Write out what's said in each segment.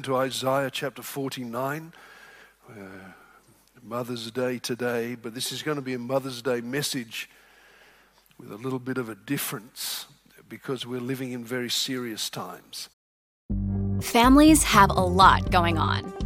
to Isaiah chapter 49, uh, Mother's Day today, but this is going to be a Mother's Day message with a little bit of a difference because we're living in very serious times. Families have a lot going on.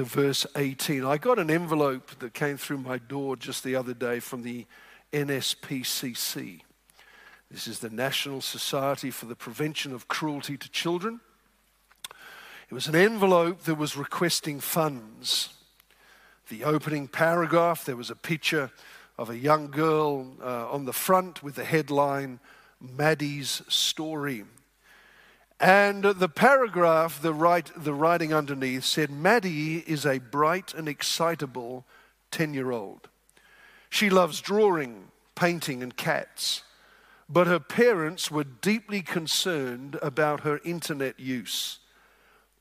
to verse 18. I got an envelope that came through my door just the other day from the NSPCC. This is the National Society for the Prevention of Cruelty to Children. It was an envelope that was requesting funds. The opening paragraph, there was a picture of a young girl uh, on the front with the headline, Maddie's Story. And the paragraph, the, write, the writing underneath said, Maddie is a bright and excitable 10 year old. She loves drawing, painting, and cats. But her parents were deeply concerned about her internet use.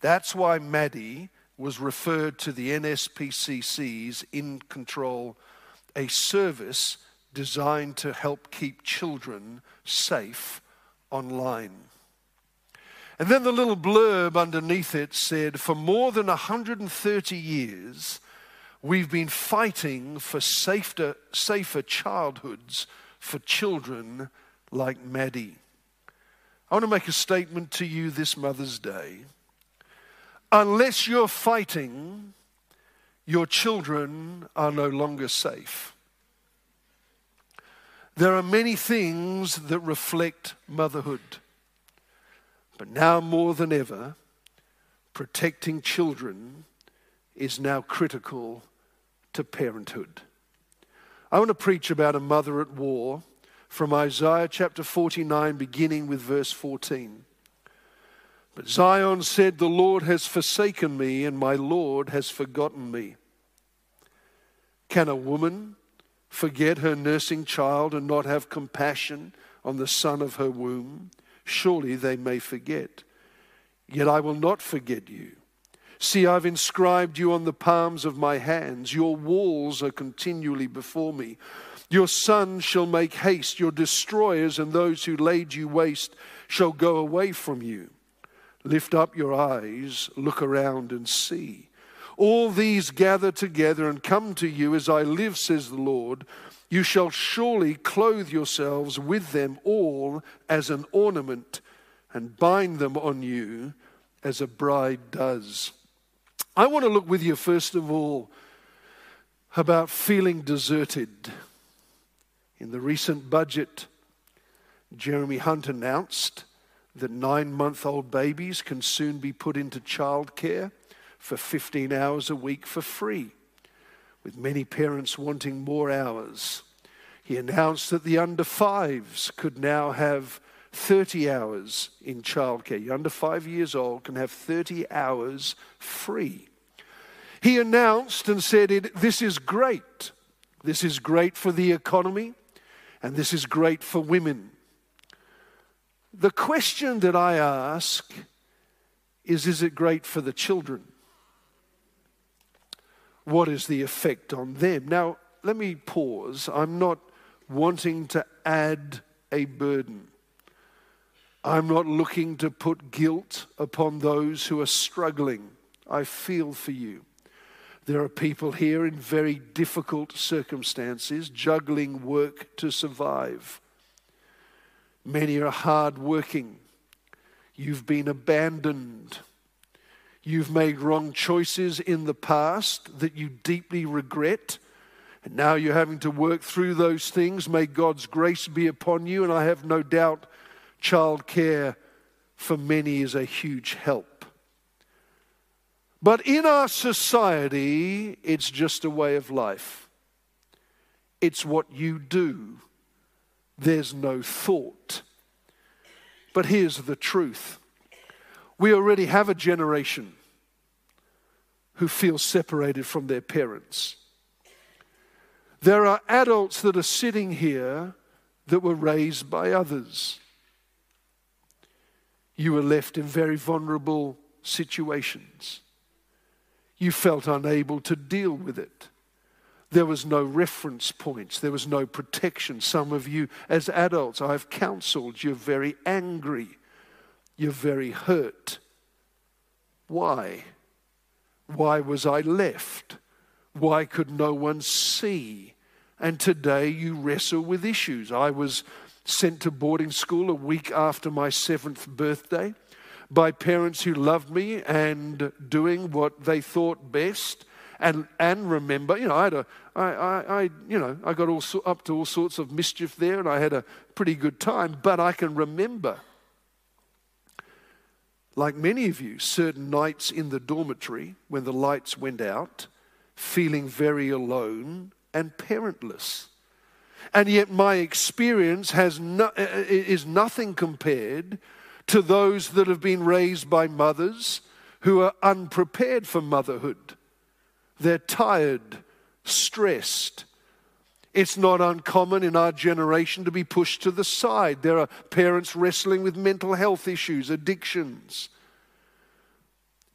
That's why Maddie was referred to the NSPCC's In Control, a service designed to help keep children safe online. And then the little blurb underneath it said, For more than 130 years, we've been fighting for safer, safer childhoods for children like Maddie. I want to make a statement to you this Mother's Day. Unless you're fighting, your children are no longer safe. There are many things that reflect motherhood. But now more than ever, protecting children is now critical to parenthood. I want to preach about a mother at war from Isaiah chapter 49, beginning with verse 14. But Zion said, The Lord has forsaken me, and my Lord has forgotten me. Can a woman forget her nursing child and not have compassion on the son of her womb? Surely they may forget. Yet I will not forget you. See, I've inscribed you on the palms of my hands. Your walls are continually before me. Your sons shall make haste. Your destroyers and those who laid you waste shall go away from you. Lift up your eyes, look around and see. All these gather together and come to you as I live, says the Lord. You shall surely clothe yourselves with them all as an ornament and bind them on you as a bride does. I want to look with you, first of all, about feeling deserted. In the recent budget, Jeremy Hunt announced that nine month old babies can soon be put into childcare for 15 hours a week for free with many parents wanting more hours. He announced that the under fives could now have 30 hours in childcare. You're under five years old can have 30 hours free. He announced and said, This is great. This is great for the economy, and this is great for women. The question that I ask is Is it great for the children? What is the effect on them? Now, let me pause. I'm not wanting to add a burden. I'm not looking to put guilt upon those who are struggling. I feel for you. There are people here in very difficult circumstances, juggling work to survive. Many are hard working. You've been abandoned. You've made wrong choices in the past that you deeply regret. And now you're having to work through those things. May God's grace be upon you. And I have no doubt childcare for many is a huge help. But in our society, it's just a way of life. It's what you do. There's no thought. But here's the truth we already have a generation who feel separated from their parents. There are adults that are sitting here that were raised by others. You were left in very vulnerable situations. You felt unable to deal with it. There was no reference points. There was no protection. Some of you, as adults, I've counseled, you're very angry. You're very hurt. Why? Why was I left? Why could no one see? And today you wrestle with issues. I was sent to boarding school a week after my seventh birthday by parents who loved me and doing what they thought best. And, and remember, you know, I had a, I, I, I you know, I got all, up to all sorts of mischief there and I had a pretty good time, but I can remember, like many of you, certain nights in the dormitory when the lights went out, feeling very alone and parentless. And yet, my experience has no, is nothing compared to those that have been raised by mothers who are unprepared for motherhood. They're tired, stressed. It's not uncommon in our generation to be pushed to the side. There are parents wrestling with mental health issues, addictions.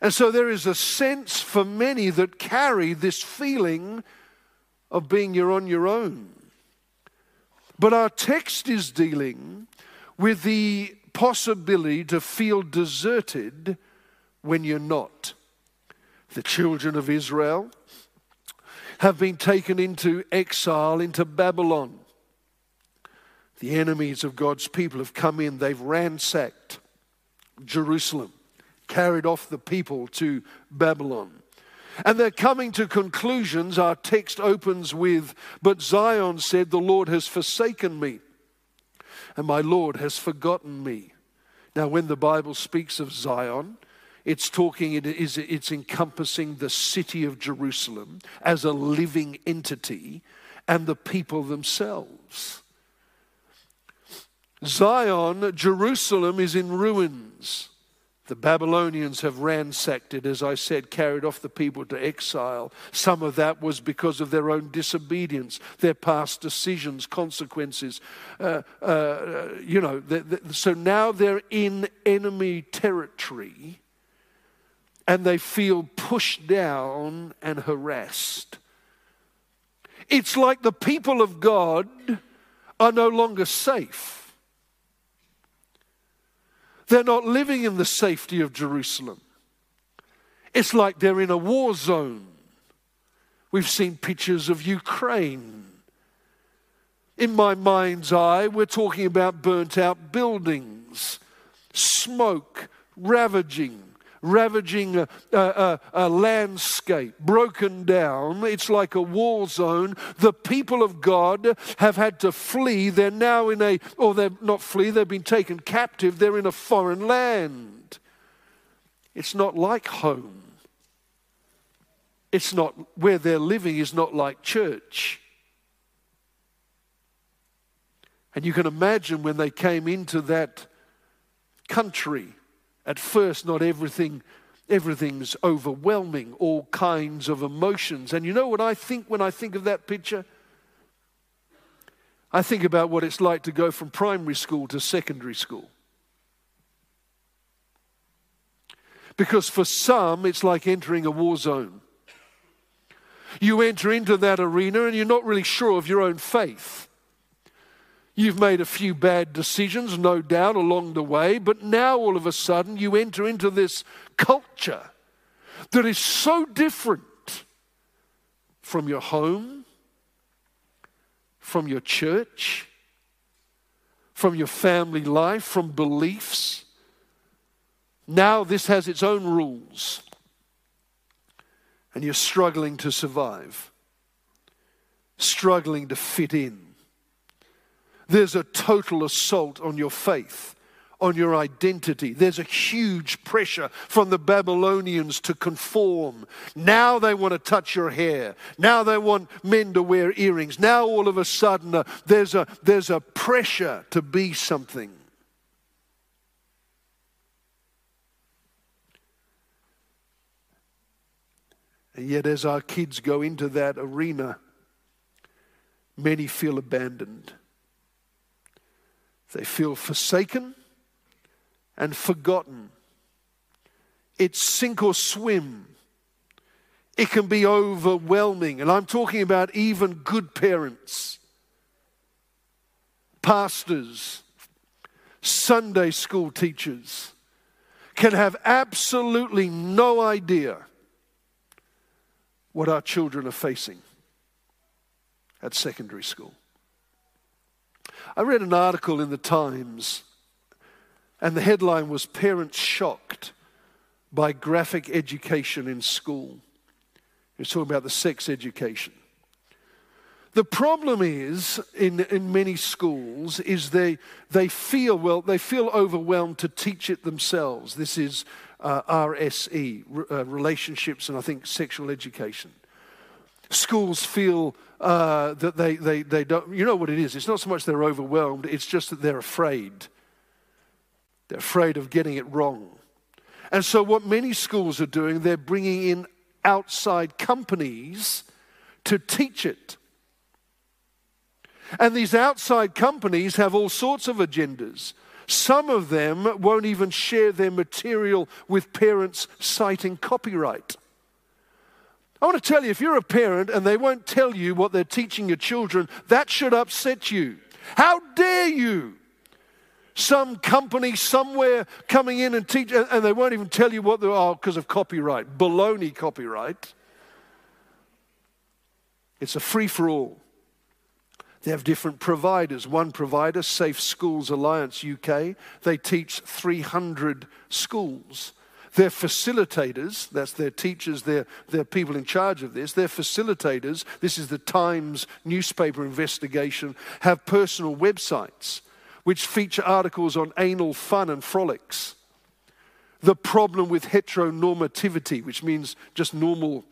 And so there is a sense for many that carry this feeling of being you're on your own. But our text is dealing with the possibility to feel deserted when you're not. The children of Israel have been taken into exile into Babylon. The enemies of God's people have come in, they've ransacked Jerusalem, carried off the people to Babylon. And they're coming to conclusions. Our text opens with, But Zion said, The Lord has forsaken me, and my Lord has forgotten me. Now, when the Bible speaks of Zion, it's talking, it is, it's encompassing the city of Jerusalem as a living entity and the people themselves. Zion, Jerusalem, is in ruins. The Babylonians have ransacked it, as I said, carried off the people to exile. Some of that was because of their own disobedience, their past decisions, consequences. Uh, uh, you know, so now they're in enemy territory and they feel pushed down and harassed. It's like the people of God are no longer safe. They're not living in the safety of Jerusalem. It's like they're in a war zone. We've seen pictures of Ukraine. In my mind's eye, we're talking about burnt out buildings, smoke ravaging ravaging a, a, a, landscape, broken down. It's like a war zone. The people of God have had to flee. They're now in a, or they're not flee, they've been taken captive. They're in a foreign land. It's not like home. It's not, where they're living is not like church. And you can imagine when they came into that country at first, not everything everything's overwhelming, all kinds of emotions. And you know what I think when I think of that picture? I think about what it's like to go from primary school to secondary school. Because for some, it's like entering a war zone. You enter into that arena and you're not really sure of your own faith. You've made a few bad decisions, no doubt, along the way, but now all of a sudden you enter into this culture that is so different from your home, from your church, from your family life, from beliefs. Now this has its own rules. and you're struggling to survive, struggling to fit in. There's a total assault on your faith, on your identity. There's a huge pressure from the Babylonians to conform. Now they want to touch your hair. Now they want men to wear earrings. Now all of a sudden uh, there's, a, there's a pressure to be something. And yet, as our kids go into that arena, many feel abandoned. They feel forsaken and forgotten. It's sink or swim. It can be overwhelming. And I'm talking about even good parents, pastors, Sunday school teachers can have absolutely no idea what our children are facing at secondary school. I read an article in the Times, and the headline was Parents Shocked by Graphic Education in School. It's talking about the sex education. The problem is in, in many schools is they, they feel well they feel overwhelmed to teach it themselves. This is uh, RSE, uh, relationships and I think sexual education. Schools feel uh, that they, they, they don't, you know what it is? It's not so much they're overwhelmed, it's just that they're afraid. They're afraid of getting it wrong. And so, what many schools are doing, they're bringing in outside companies to teach it. And these outside companies have all sorts of agendas. Some of them won't even share their material with parents citing copyright. I want to tell you if you're a parent and they won't tell you what they're teaching your children, that should upset you. How dare you? Some company somewhere coming in and teach, and they won't even tell you what they are because of copyright. Baloney copyright. It's a free for all. They have different providers. One provider, Safe Schools Alliance UK, they teach 300 schools. Their facilitators, that's their teachers, their, their people in charge of this, their facilitators, this is the Times newspaper investigation, have personal websites which feature articles on anal fun and frolics. The problem with heteronormativity, which means just normal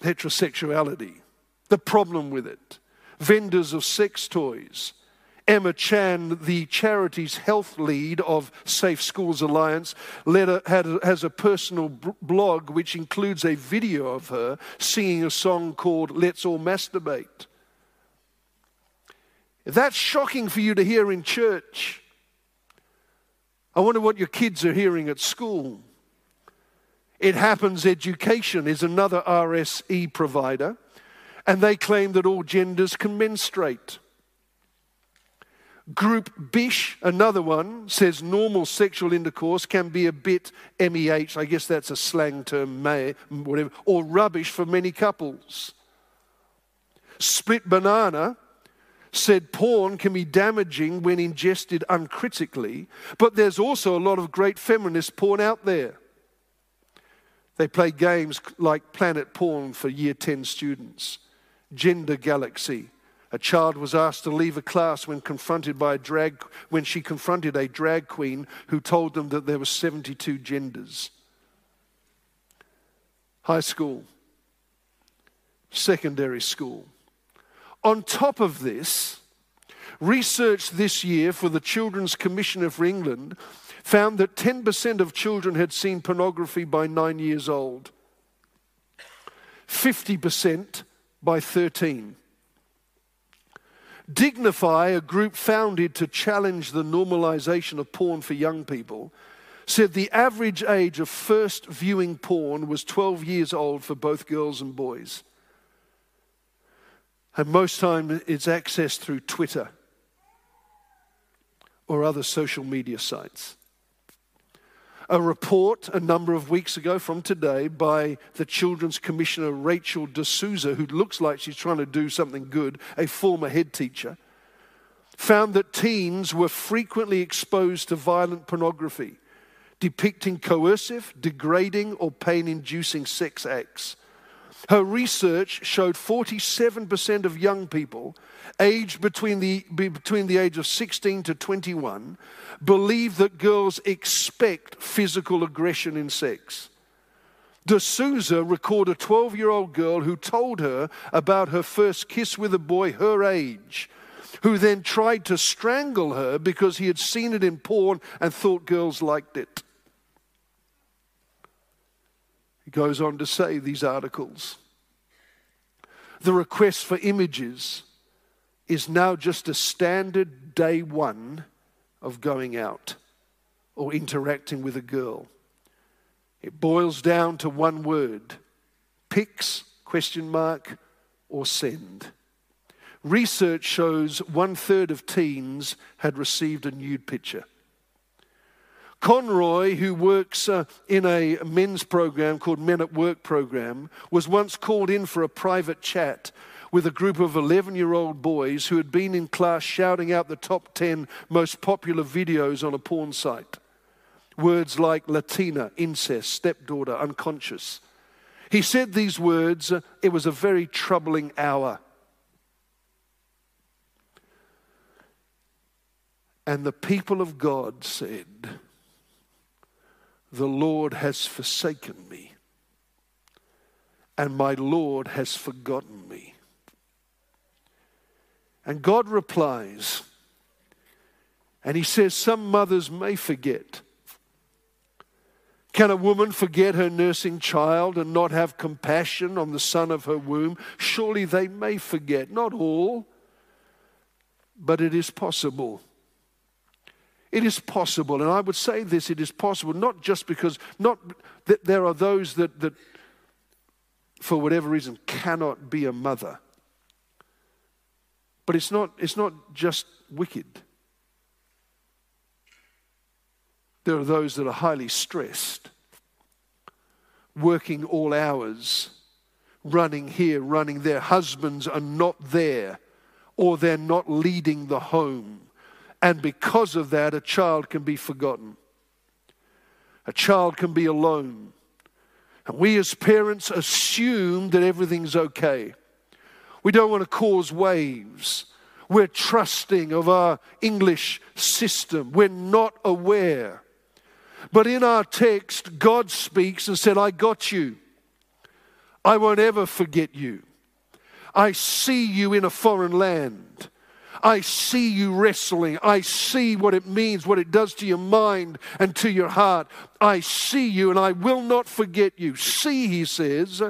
heterosexuality the problem with it. Vendors of sex toys. Emma Chan, the charity's health lead of Safe Schools Alliance, a, had has a personal blog which includes a video of her singing a song called Let's All Masturbate. That's shocking for you to hear in church, I wonder what your kids are hearing at school. It Happens Education is another RSE provider and they claim that all genders can menstruate. Group Bish, another one, says normal sexual intercourse can be a bit MEH, I guess that's a slang term, may, whatever, or rubbish for many couples. Split Banana said porn can be damaging when ingested uncritically, but there's also a lot of great feminist porn out there. They play games like Planet Porn for year 10 students. Gender Galaxy. A child was asked to leave a class when confronted by a drag when she confronted a drag queen who told them that there were 72 genders. High school, secondary school. On top of this, research this year for the Children's Commissioner for England found that 10% of children had seen pornography by nine years old. 50% by 13. Dignify, a group founded to challenge the normalization of porn for young people, said the average age of first viewing porn was 12 years old for both girls and boys. And most time it's accessed through Twitter or other social media sites a report a number of weeks ago from today by the Children's Commissioner Rachel de Souza, who looks like she's trying to do something good, a former head teacher, found that teens were frequently exposed to violent pornography. depicting coercive, degrading, or pain inducing sex acts. Her research showed 47% of young people aged between the, between the age of 16 to 21 believe that girls expect physical aggression in sex. de Souza recorded a 12 year old girl who told her about her first kiss with a boy her age, who then tried to strangle her because he had seen it in porn and thought girls liked it. He goes on to say these articles. The request for images is now just a standard day one of going out or interacting with a girl. It boils down to one word pics, question mark, or send. Research shows one third of teens had received a nude picture. Conroy, who works uh, in a men's program called Men at Work program, was once called in for a private chat with a group of 11 year old boys who had been in class shouting out the top 10 most popular videos on a porn site. Words like Latina, incest, stepdaughter, unconscious. He said these words, uh, it was a very troubling hour. And the people of God said, The Lord has forsaken me, and my Lord has forgotten me. And God replies, and He says, Some mothers may forget. Can a woman forget her nursing child and not have compassion on the son of her womb? Surely they may forget. Not all, but it is possible. It is possible, and I would say this it is possible, not just because, not that there are those that, that for whatever reason, cannot be a mother. But it's not, it's not just wicked. There are those that are highly stressed, working all hours, running here, running there. Husbands are not there, or they're not leading the home and because of that, a child can be forgotten. A child can be alone. And we as parents assume that everything's okay. We don't want to cause waves. We're trusting of our English system. We're not aware. But in our text, God speaks and said, I got you. I won't ever forget you. I see you in a foreign land. I see you wrestling. I see what it means, what it does to your mind and to your heart. I see you and I will not forget you. See, he says,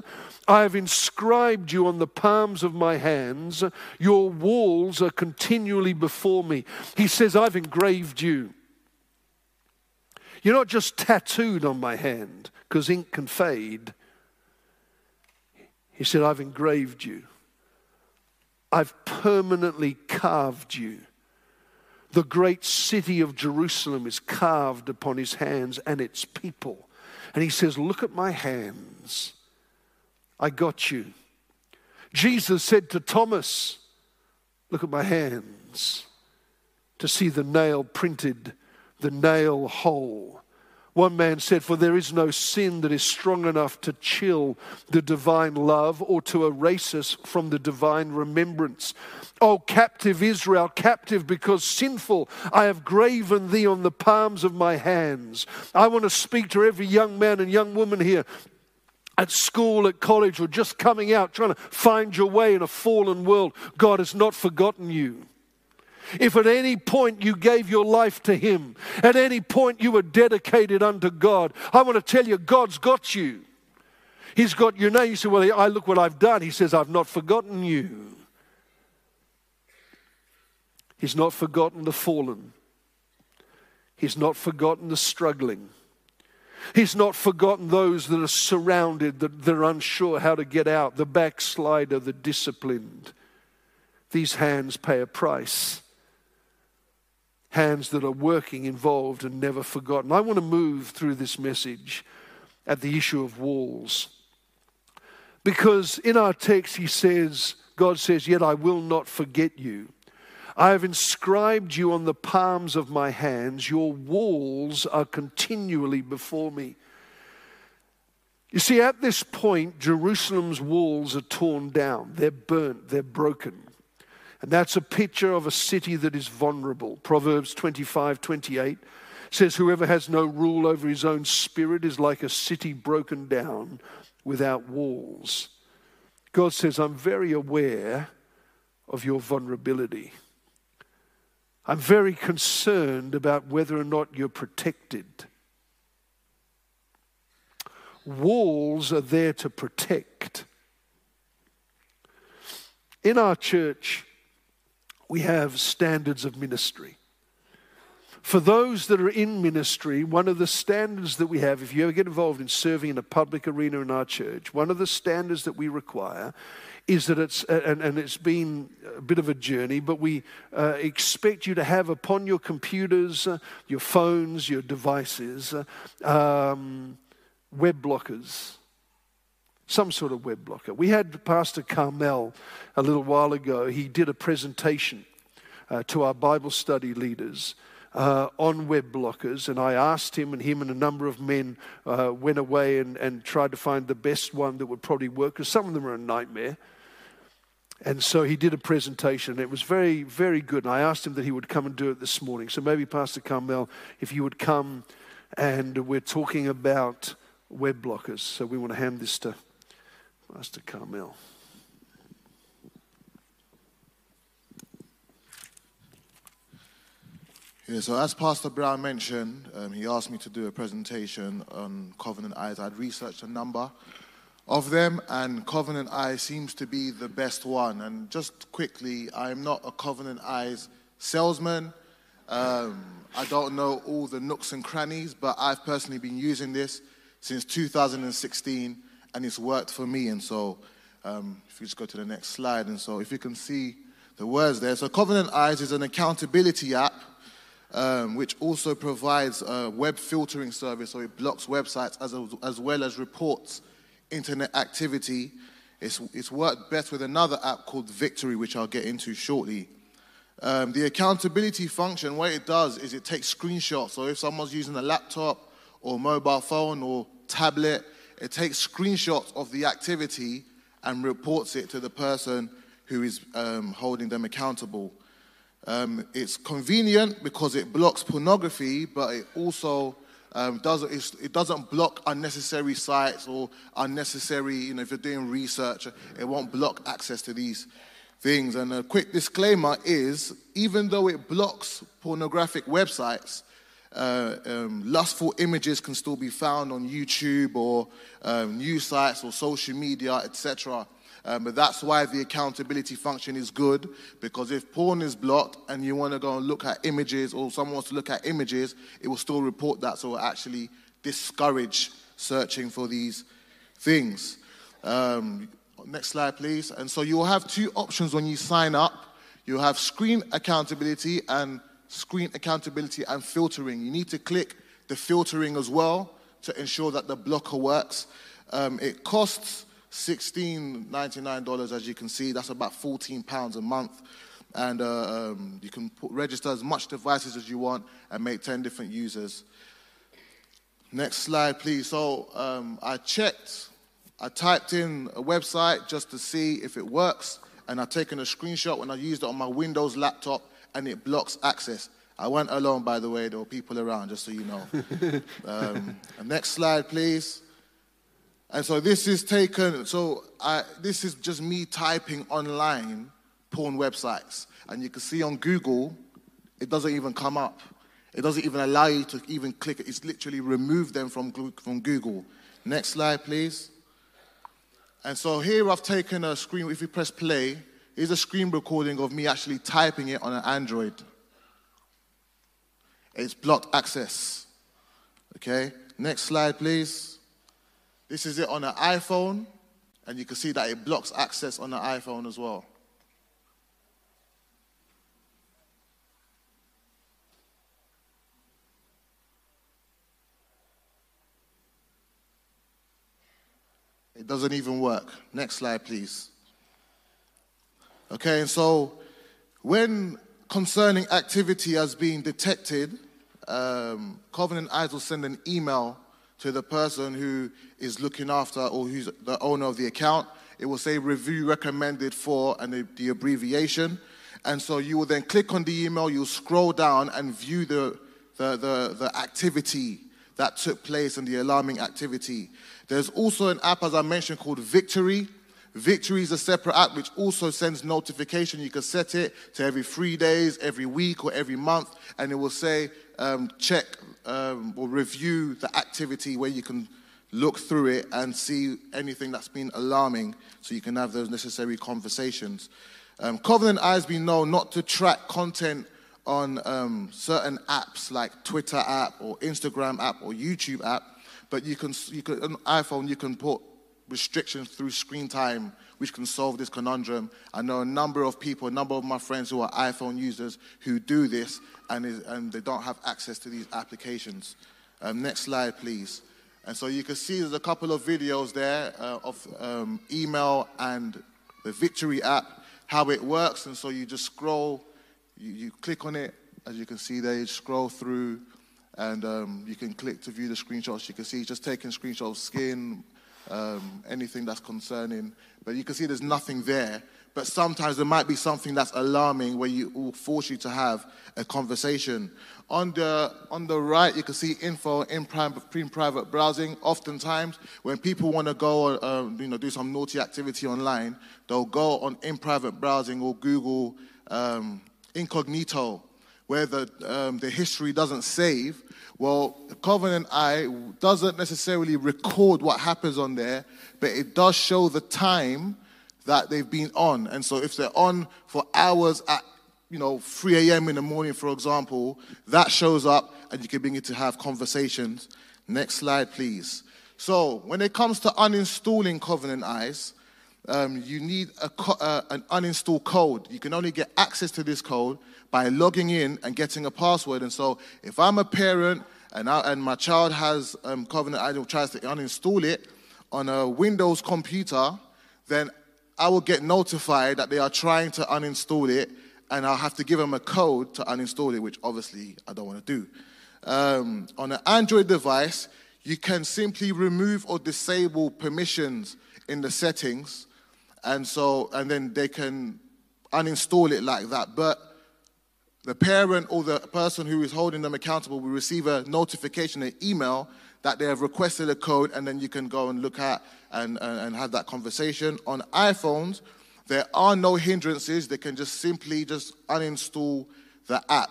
I have inscribed you on the palms of my hands. Your walls are continually before me. He says, I've engraved you. You're not just tattooed on my hand because ink can fade. He said, I've engraved you. I've permanently carved you. The great city of Jerusalem is carved upon his hands and its people. And he says, Look at my hands. I got you. Jesus said to Thomas, Look at my hands. To see the nail printed, the nail hole. One man said, For there is no sin that is strong enough to chill the divine love or to erase us from the divine remembrance. O captive Israel, captive because sinful, I have graven thee on the palms of my hands. I want to speak to every young man and young woman here at school, at college, or just coming out trying to find your way in a fallen world. God has not forgotten you. If at any point you gave your life to Him, at any point you were dedicated unto God, I want to tell you, God's got you. He's got your name. You say, Well, I look what I've done. He says, I've not forgotten you. He's not forgotten the fallen. He's not forgotten the struggling. He's not forgotten those that are surrounded, that they're unsure how to get out, the backslider, the disciplined. These hands pay a price hands that are working, involved, and never forgotten. I want to move through this message at the issue of walls. Because in our text, he says, God says, Yet I will not forget you. I have inscribed you on the palms of my hands. Your walls are continually before me. You see, at this point, Jerusalem's walls are torn down, they're burnt, they're broken. And that's a picture of a city that is vulnerable. Proverbs 25 28 says, Whoever has no rule over his own spirit is like a city broken down without walls. God says, I'm very aware of your vulnerability. I'm very concerned about whether or not you're protected. Walls are there to protect. In our church, we have standards of ministry. For those that are in ministry, one of the standards that we have, if you ever get involved in serving in a public arena in our church, one of the standards that we require is that it's, and, and it's been a bit of a journey, but we uh, expect you to have upon your computers, uh, your phones, your devices, uh, um, web blockers some sort of web blocker. We had Pastor Carmel a little while ago. He did a presentation uh, to our Bible study leaders uh, on web blockers, and I asked him, and him and a number of men uh, went away and, and tried to find the best one that would probably work, because some of them are a nightmare. And so he did a presentation. and It was very, very good. And I asked him that he would come and do it this morning. So maybe, Pastor Carmel, if you would come, and we're talking about web blockers. So we want to hand this to Pastor Carmel. Yeah, so as Pastor Brown mentioned, um, he asked me to do a presentation on Covenant Eyes. I'd researched a number of them, and Covenant Eyes seems to be the best one. And just quickly, I'm not a Covenant Eyes salesman. Um, I don't know all the nooks and crannies, but I've personally been using this since 2016, and it's worked for me. And so, um, if you just go to the next slide, and so if you can see the words there. So, Covenant Eyes is an accountability app um, which also provides a web filtering service, so it blocks websites as, a, as well as reports internet activity. It's, it's worked best with another app called Victory, which I'll get into shortly. Um, the accountability function, what it does is it takes screenshots. So if someone's using a laptop or mobile phone or tablet, it takes screenshots of the activity and reports it to the person who is um, holding them accountable. Um, it's convenient because it blocks pornography, but it also um, doesn't, it doesn't block unnecessary sites or unnecessary, you know, if you're doing research, it won't block access to these things. And a quick disclaimer is even though it blocks pornographic websites, uh, um, lustful images can still be found on YouTube or um, news sites or social media, etc. Um, but that's why the accountability function is good because if porn is blocked and you want to go and look at images or someone wants to look at images, it will still report that. So actually discourage searching for these things. Um, next slide, please. And so you'll have two options when you sign up. You'll have screen accountability and screen accountability and filtering. You need to click the filtering as well to ensure that the blocker works. Um, it costs $16.99, as you can see. That's about 14 pounds a month. And uh, um, you can put, register as much devices as you want and make 10 different users. Next slide, please. So um, I checked, I typed in a website just to see if it works, and I've taken a screenshot when I used it on my Windows laptop, and it blocks access. I went alone, by the way. There were people around, just so you know. um, next slide, please. And so this is taken, so I, this is just me typing online porn websites. And you can see on Google, it doesn't even come up. It doesn't even allow you to even click it. It's literally removed them from, from Google. Next slide, please. And so here I've taken a screen, if you press play, here's a screen recording of me actually typing it on an Android. It's blocked access. Okay, next slide, please. This is it on an iPhone, and you can see that it blocks access on the iPhone as well. It doesn't even work. Next slide, please. Okay, and so when concerning activity has been detected, um, Covenant Eyes will send an email to the person who is looking after or who's the owner of the account. It will say review recommended for and the, abbreviation. And so you will then click on the email, you'll scroll down and view the, the, the, the activity that took place and the alarming activity. There's also an app, as I mentioned, called Victory. Victory is a separate app which also sends notification. You can set it to every three days, every week, or every month, and it will say um, check um, or review the activity where you can look through it and see anything that's been alarming so you can have those necessary conversations. Um, Covenant Eyes been known not to track content on um, certain apps like Twitter app or Instagram app or YouTube app, but you can, you can on iPhone you can put restrictions through screen time, which can solve this conundrum. I know a number of people, a number of my friends who are iPhone users who do this, and, is, and they don't have access to these applications. Um, next slide, please. And so you can see there's a couple of videos there uh, of um, email and the Victory app, how it works. And so you just scroll, you, you click on it, as you can see there, you scroll through, and um, you can click to view the screenshots. You can see just taking screenshots of skin, um, anything that's concerning. But you can see there's nothing there. But sometimes there might be something that's alarming where you will force you to have a conversation. On the, on the right, you can see info in, in private browsing. Oftentimes, when people want to go, uh, you know, do some naughty activity online, they'll go on in private browsing or Google um, incognito, where the, um, the history doesn't save. Well, Covenant Eye doesn't necessarily record what happens on there, but it does show the time that they've been on. And so if they're on for hours at you know, 3 a.m. in the morning, for example, that shows up and you can begin to have conversations. Next slide, please. So, when it comes to uninstalling Covenant Eyes, um, you need co- uh, an uninstall code. You can only get access to this code by logging in and getting a password. And so, if I'm a parent and, I, and my child has um, Covenant and tries to uninstall it on a Windows computer, then I will get notified that they are trying to uninstall it and I'll have to give them a code to uninstall it, which obviously I don't want to do. Um, on an Android device, you can simply remove or disable permissions in the settings, and so and then they can uninstall it like that. But the parent or the person who is holding them accountable will receive a notification, an email that they have requested a code, and then you can go and look at and, and, and have that conversation. On iPhones, there are no hindrances. They can just simply just uninstall the app.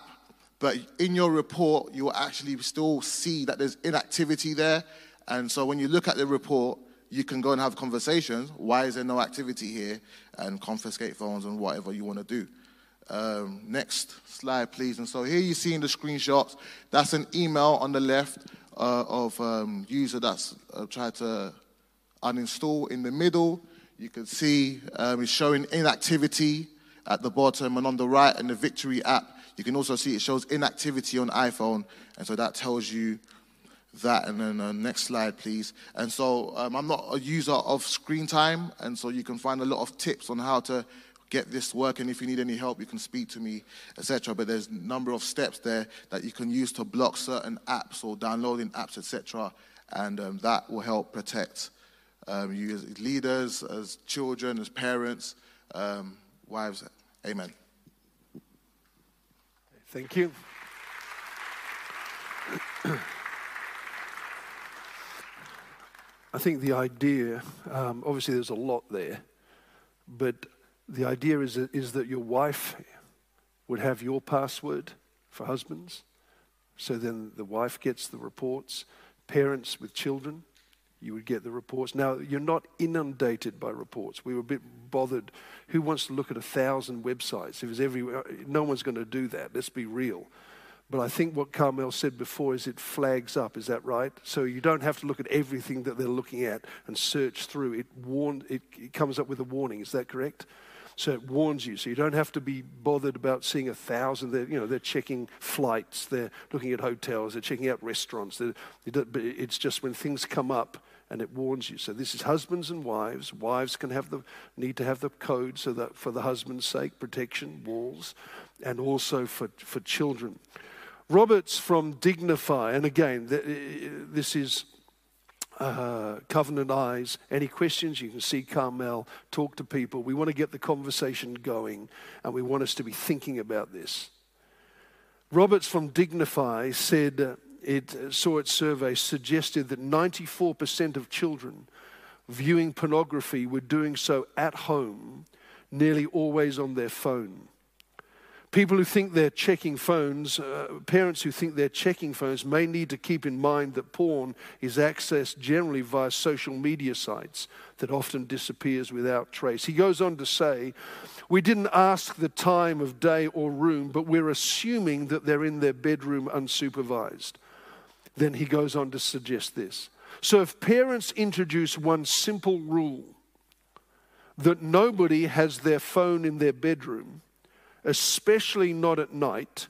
But in your report, you will actually still see that there's inactivity there. And so when you look at the report, you can go and have conversations. Why is there no activity here? And confiscate phones and whatever you want to do. Um, next slide, please. And so here you see in the screenshots, that's an email on the left uh, of um, user that's uh, tried to uninstall. In the middle, you can see um, it's showing inactivity at the bottom, and on the right, in the Victory app, you can also see it shows inactivity on iPhone, and so that tells you that. And then uh, next slide, please. And so um, I'm not a user of screen time, and so you can find a lot of tips on how to get this working. If you need any help, you can speak to me, etc. But there's a number of steps there that you can use to block certain apps or downloading apps, etc. And um, that will help protect um, you as leaders, as children, as parents, um, wives. Amen. Thank you. I think the idea, um, obviously, there's a lot there, but the idea is that, is that your wife would have your password for husbands. So then the wife gets the reports. Parents with children you would get the reports. Now, you're not inundated by reports. We were a bit bothered. Who wants to look at a thousand websites? If it's everywhere, no one's going to do that. Let's be real. But I think what Carmel said before is it flags up. Is that right? So you don't have to look at everything that they're looking at and search through. It, warn, it, it comes up with a warning. Is that correct? So it warns you. So you don't have to be bothered about seeing a thousand. They're, you know, they're checking flights. They're looking at hotels. They're checking out restaurants. They're, it's just when things come up and it warns you. So this is husbands and wives. Wives can have the need to have the code so that for the husband's sake, protection, walls, and also for, for children. Roberts from Dignify, and again, this is uh, Covenant Eyes. Any questions? You can see Carmel, talk to people. We want to get the conversation going, and we want us to be thinking about this. Roberts from Dignify said uh, it uh, saw its survey suggested that 94% of children viewing pornography were doing so at home, nearly always on their phone. People who think they're checking phones, uh, parents who think they're checking phones, may need to keep in mind that porn is accessed generally via social media sites that often disappears without trace. He goes on to say, We didn't ask the time of day or room, but we're assuming that they're in their bedroom unsupervised. Then he goes on to suggest this. So if parents introduce one simple rule that nobody has their phone in their bedroom, especially not at night,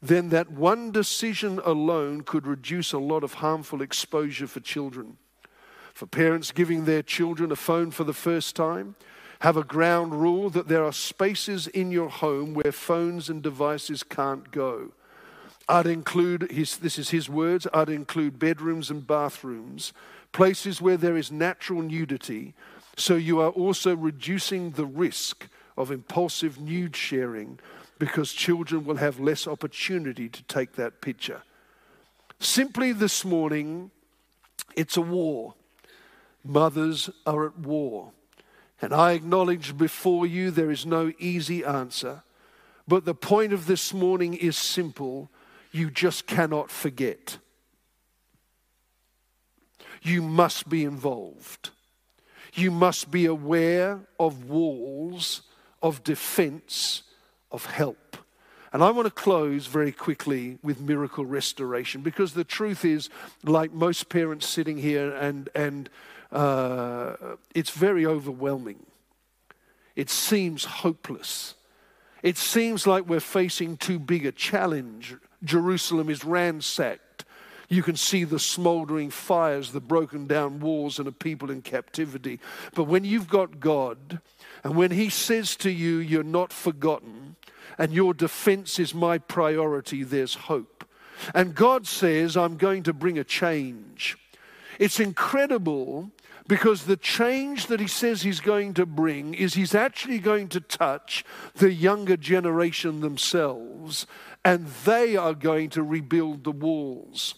then that one decision alone could reduce a lot of harmful exposure for children. For parents giving their children a phone for the first time, have a ground rule that there are spaces in your home where phones and devices can't go. I'd include, his, this is his words, I'd include bedrooms and bathrooms, places where there is natural nudity, so you are also reducing the risk of impulsive nude sharing because children will have less opportunity to take that picture. Simply this morning, it's a war. Mothers are at war. And I acknowledge before you there is no easy answer. But the point of this morning is simple you just cannot forget. You must be involved. You must be aware of walls of defense, of help. And I want to close very quickly with miracle restoration because the truth is, like most parents sitting here, and, and uh, it's very overwhelming. It seems hopeless. It seems like we're facing too big a challenge. Jerusalem is ransacked. You can see the smoldering fires, the broken down walls, and a people in captivity. But when you've got God, and when He says to you, You're not forgotten, and your defense is my priority, there's hope. And God says, I'm going to bring a change. It's incredible because the change that He says He's going to bring is He's actually going to touch the younger generation themselves, and they are going to rebuild the walls.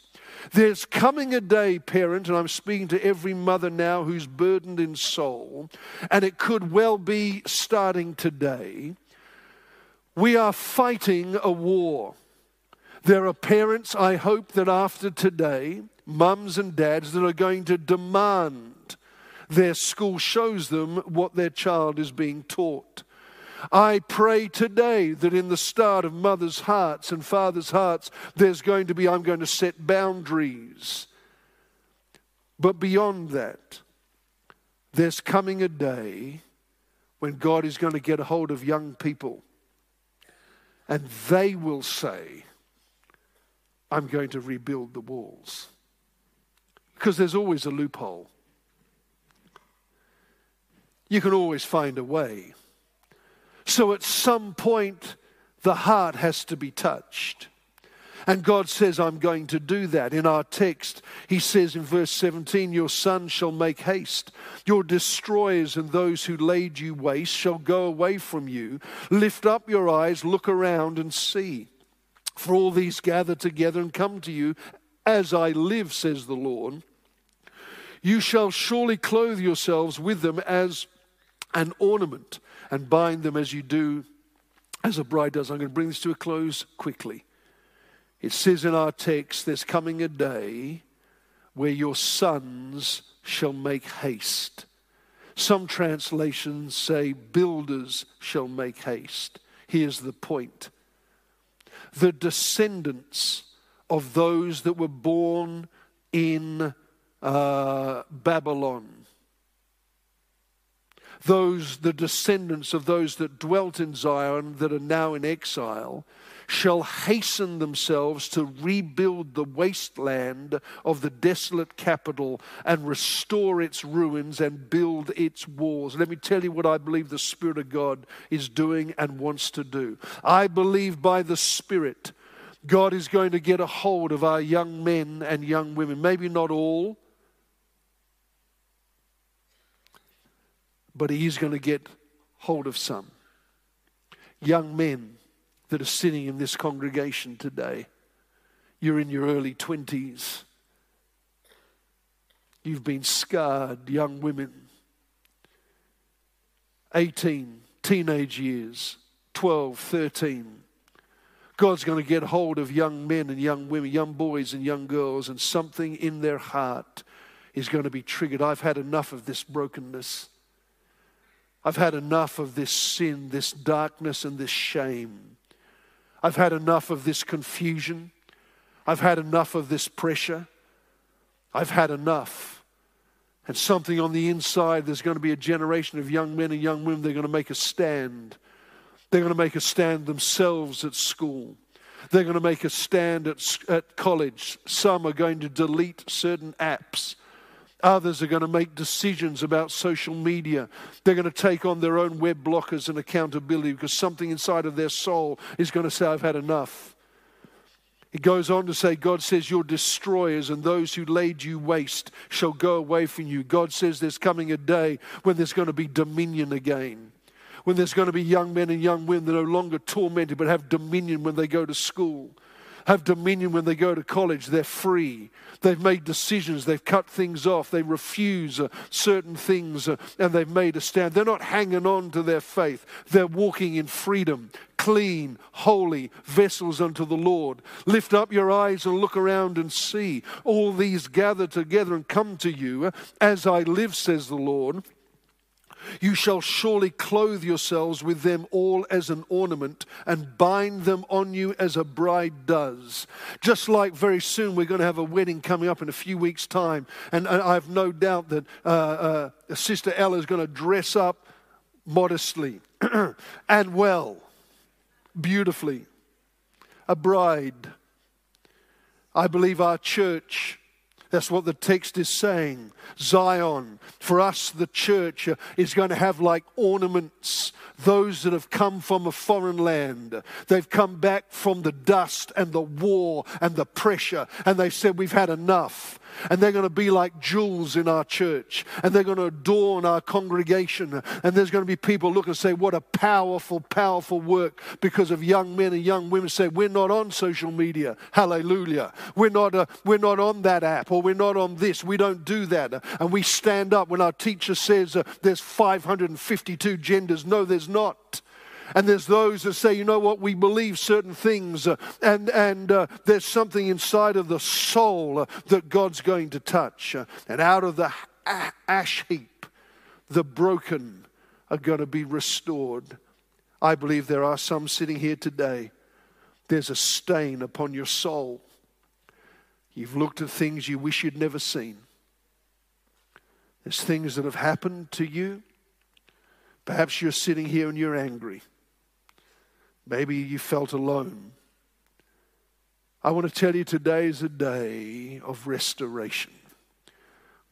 There's coming a day, parent, and I'm speaking to every mother now who's burdened in soul, and it could well be starting today. We are fighting a war. There are parents, I hope, that after today, mums and dads, that are going to demand their school shows them what their child is being taught. I pray today that in the start of mothers' hearts and fathers' hearts, there's going to be, I'm going to set boundaries. But beyond that, there's coming a day when God is going to get a hold of young people and they will say, I'm going to rebuild the walls. Because there's always a loophole. You can always find a way. So at some point, the heart has to be touched. And God says, I'm going to do that. In our text, He says in verse 17, Your son shall make haste. Your destroyers and those who laid you waste shall go away from you. Lift up your eyes, look around, and see. For all these gather together and come to you, as I live, says the Lord. You shall surely clothe yourselves with them as an ornament and bind them as you do as a bride does. I'm going to bring this to a close quickly. It says in our text, There's coming a day where your sons shall make haste. Some translations say, Builders shall make haste. Here's the point the descendants of those that were born in uh, Babylon those, the descendants of those that dwelt in Zion that are now in exile, shall hasten themselves to rebuild the wasteland of the desolate capital and restore its ruins and build its walls. Let me tell you what I believe the Spirit of God is doing and wants to do. I believe by the Spirit, God is going to get a hold of our young men and young women. Maybe not all, but He's going to get hold of some. Young men that are sitting in this congregation today. You're in your early 20s. You've been scarred, young women. 18, teenage years, 12, 13. God's going to get hold of young men and young women, young boys and young girls, and something in their heart is going to be triggered. I've had enough of this brokenness. I've had enough of this sin, this darkness, and this shame. I've had enough of this confusion. I've had enough of this pressure. I've had enough. And something on the inside, there's going to be a generation of young men and young women, they're going to make a stand. They're going to make a stand themselves at school. They're going to make a stand at, at college. Some are going to delete certain apps. Others are going to make decisions about social media. They're going to take on their own web blockers and accountability because something inside of their soul is going to say, I've had enough. It goes on to say, God says, Your destroyers and those who laid you waste shall go away from you. God says there's coming a day when there's going to be dominion again. When there's going to be young men and young women that are no longer tormented but have dominion when they go to school have dominion when they go to college. They're free. They've made decisions. They've cut things off. They refuse uh, certain things uh, and they've made a stand. They're not hanging on to their faith. They're walking in freedom, clean, holy vessels unto the Lord. Lift up your eyes and look around and see. All these gather together and come to you. As I live, says the Lord. You shall surely clothe yourselves with them all as an ornament and bind them on you as a bride does. Just like very soon we're going to have a wedding coming up in a few weeks' time. And, I have no doubt that uh, uh, Sister Ella is going to dress up modestly and well, beautifully. A bride. I believe our church that's what the text is saying. Zion, for us, the church, uh, is going to have like ornaments those that have come from a foreign land. They've come back from the dust and the war and the pressure, and they said, We've had enough and they're going to be like jewels in our church, and they're going to adorn our congregation. And there's going to be people look and say, What a powerful, powerful work because of young men and young women say, We're not on social media. Hallelujah. We're not, uh, we're not on that app, or we're not on this. We don't do that. And we stand up when our teacher says uh, there's 552 genders. No, there's not. And there's those that say, you know what, we believe certain things, uh, and, and uh, there's something inside of the soul uh, that God's going to touch. Uh, and out of the ash heap, the broken are going to be restored. I believe there are some sitting here today. There's a stain upon your soul. You've looked at things you wish you'd never seen. There's things that have happened to you. Perhaps you're sitting here and you're angry. Maybe you felt alone. I want to tell you today is a day of restoration.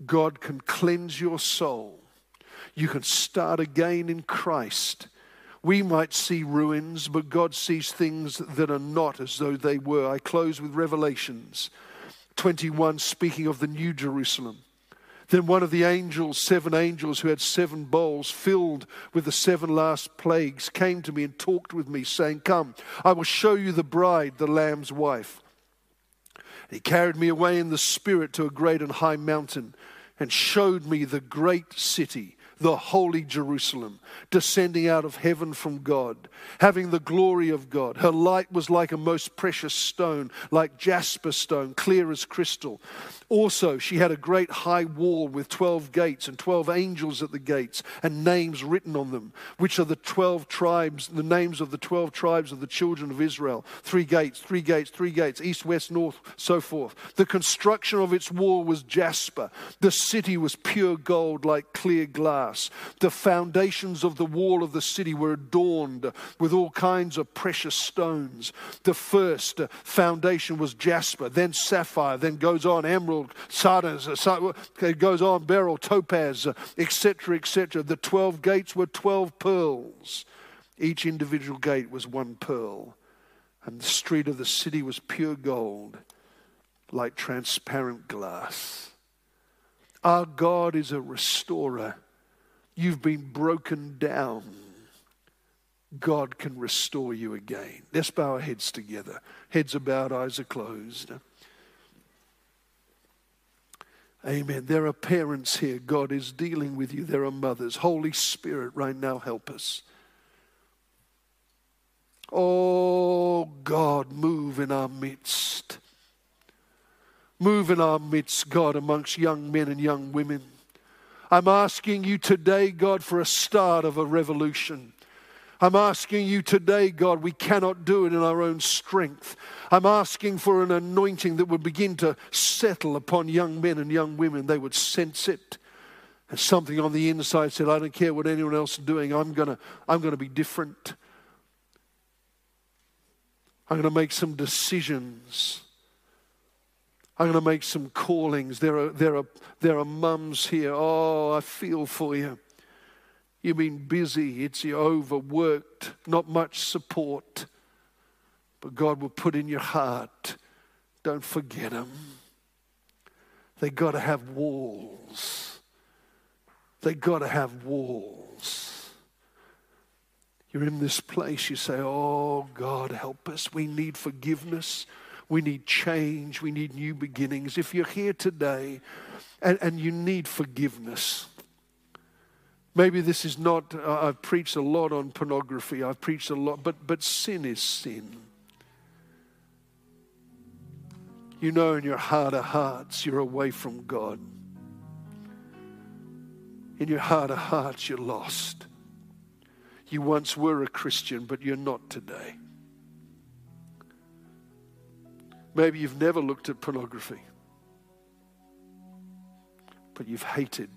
God can cleanse your soul. You can start again in Christ. We might see ruins, but God sees things that are not as though they were. I close with Revelations 21, speaking of the New Jerusalem. Then one of the angels, seven angels who had seven bowls filled with the seven last plagues, came to me and talked with me, saying, Come, I will show you the bride, the Lamb's wife. He carried me away in the Spirit to a great and high mountain and showed me the great city the holy Jerusalem, descending out of heaven from God, having the glory of God. Her light was like a most precious stone, like jasper stone, clear as crystal. Also, she had a great high wall with 12 gates and 12 angels at the gates and names written on them, which are the 12 tribes, the names of the 12 tribes of the children of Israel. Three gates, three gates, three gates, east, west, north, so forth. The construction of its wall was jasper. The city was pure gold like clear glass glass. The foundations of the wall of the city were adorned with all kinds of precious stones. The first foundation was jasper, then sapphire, then goes on emerald, sardis, uh, uh, it goes on beryl, topaz, uh, etc., etc. The 12 gates were 12 pearls. Each individual gate was one pearl, and the street of the city was pure gold, like transparent glass. Our God is a restorer. You've been broken down. God can restore you again. Let's bow our heads together. Heads are bowed, eyes are closed. Amen. There are parents here. God is dealing with you. There are mothers. Holy Spirit, right now, help us. Oh, God, move in our midst. Move in our midst, God, amongst young men and young women. I'm asking you today, God, for a start of a revolution. I'm asking you today, God, we cannot do it in our own strength. I'm asking for an anointing that would begin to settle upon young men and young women. They would sense it. And something on the inside said, I don't care what anyone else is doing, I'm going to I'm going to be different. I'm going to make some decisions. I'm going to make some callings. There are, there are, there are mums here. Oh, I feel for you. You've been busy. It's you overworked, not much support. But God will put in your heart, don't forget them. They got to have walls. They got to have walls. You're in this place, you say, Oh, God, help us. We need forgiveness. We need change. We need new beginnings. If you're here today and, and you need forgiveness, maybe this is not, uh, I've preached a lot on pornography, I've preached a lot, but, but sin is sin. You know in your heart of hearts you're away from God. In your heart of hearts you're lost. You once were a Christian, but you're not today. Maybe you've never looked at pornography, but you've hated.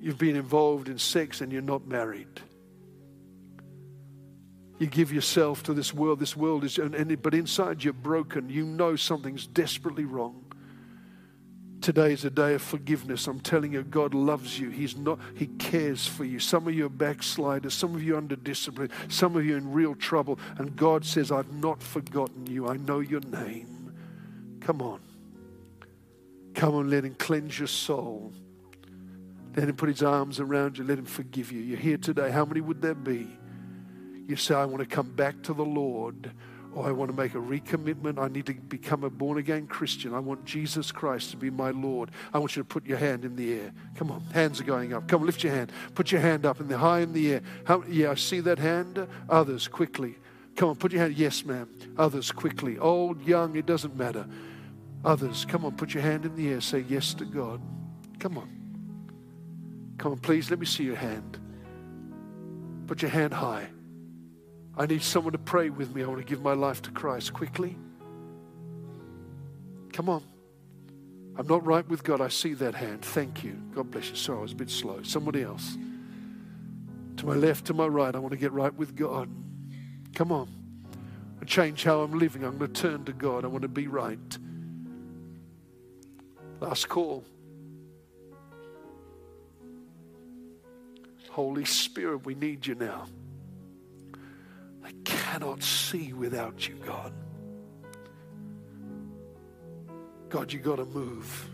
You've been involved in sex and you're not married. You give yourself to this world. This world is, and, and, but inside you're broken. You know something's desperately wrong. Today is a day of forgiveness. I'm telling you, God loves you. He's not, He cares for you. Some of you are backsliders, some of you under discipline, some of you in real trouble. And God says, I've not forgotten you. I know your name. Come on. Come on, let Him cleanse your soul. Let Him put His arms around you. Let Him forgive you. You're here today. How many would there be? You say, I want to come back to the Lord or oh, I want to make a recommitment. I need to become a born again Christian. I want Jesus Christ to be my Lord. I want you to put your hand in the air. Come on, hands are going up. Come on, lift your hand. Put your hand up in the high in the air. How, yeah, I see that hand. Others, quickly. Come on, put your hand. Yes, ma'am. Others, quickly. Old, young, it doesn't matter. Others, come on, put your hand in the air. Say yes to God. Come on. Come on, please, let me see your hand. Put your hand high. I need someone to pray with me. I want to give my life to Christ quickly. Come on. I'm not right with God. I see that hand. Thank you. God bless you. Sorry, I was a bit slow. Somebody else. To my left, to my right, I want to get right with God. Come on. I change how I'm living. I'm going to turn to God. I want to be right. Last call. Holy Spirit, we need you now cannot see without you, God. God, you got to move.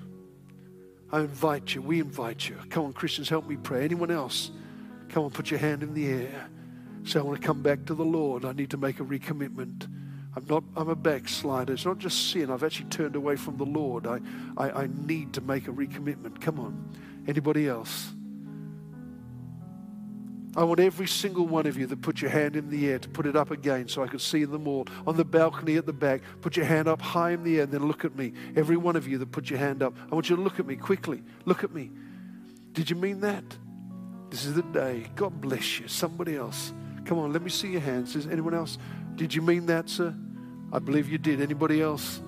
I invite you. We invite you. Come on, Christians, help me pray. Anyone else? Come on, put your hand in the air. Say, I want to come back to the Lord. I need to make a recommitment. I'm not, I'm a backslider. It's not just sin. I've actually turned away from the Lord. I, I, I need to make a recommitment. Come on. Anybody else? I want every single one of you that put your hand in the air to put it up again so I can see them all. On the balcony at the back, put your hand up high in the air and then look at me. Every one of you that put your hand up, I want you to look at me quickly. Look at me. Did you mean that? This is the day. God bless you. Somebody else. Come on, let me see your hands. Is anyone else? Did you mean that, sir? I believe you did. Anybody else?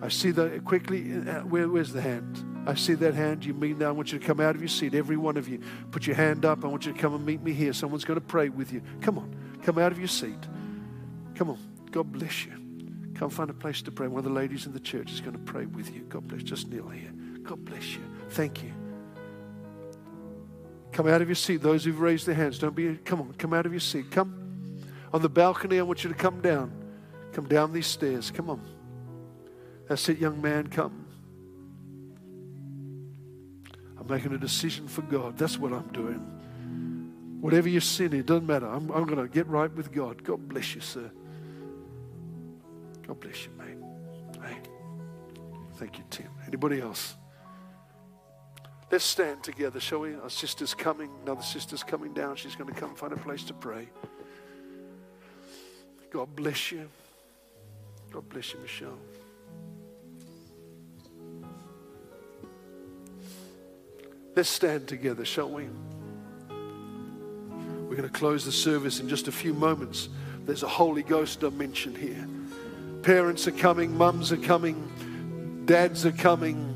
I see that quickly. Uh, where, where's the hand? I see that hand. You mean that? I want you to come out of your seat. Every one of you, put your hand up. I want you to come and meet me here. Someone's going to pray with you. Come on, come out of your seat. Come on. God bless you. Come find a place to pray. One of the ladies in the church is going to pray with you. God bless. Just kneel here. God bless you. Thank you. Come out of your seat. Those who've raised their hands, don't be. Come on, come out of your seat. Come on the balcony. I want you to come down. Come down these stairs. Come on. That's it, young man. Come. I'm making a decision for God. That's what I'm doing. Whatever your sin, it doesn't matter. I'm, I'm going to get right with God. God bless you, sir. God bless you, mate. Hey. Thank you, Tim. Anybody else? Let's stand together, shall we? Our sister's coming. Another sister's coming down. She's going to come find a place to pray. God bless you. God bless you, Michelle. Let's stand together, shall we? We're going to close the service in just a few moments. There's a Holy Ghost dimension here. Parents are coming, mums are coming, dads are coming.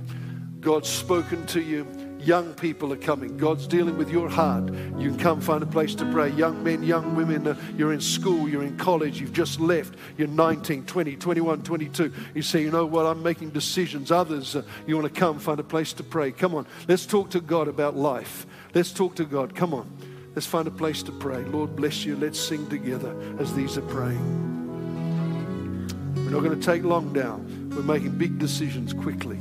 God's spoken to you. Young people are coming. God's dealing with your heart. You can come find a place to pray. Young men, young women, uh, you're in school, you're in college, you've just left, you're 19, 20, 21, 22. You say, you know what, I'm making decisions. Others, uh, you want to come find a place to pray. Come on, let's talk to God about life. Let's talk to God. Come on, let's find a place to pray. Lord, bless you. Let's sing together as these are praying. We're not going to take long now. We're making big decisions quickly.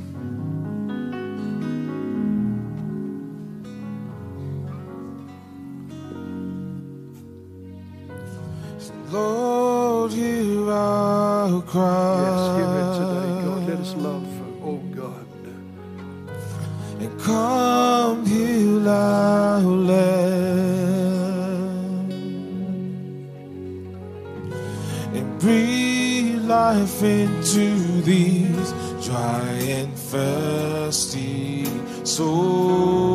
Lord, hear our cry. Yes, hear it today, God. Let us love, oh God. And come heal our land. And breathe life into these dry and thirsty souls.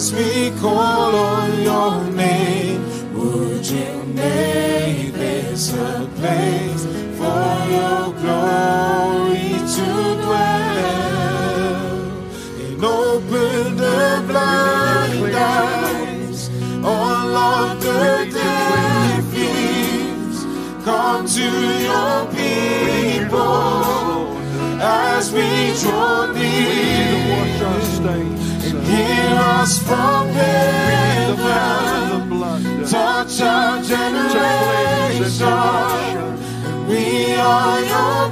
As we call on your name, would you make this a place for your glory to dwell? And open the blind eyes, all of the deaf ears. Come to your people as we draw near. Our us from The heaven, blood. touch our To cleanse and to generation. We are your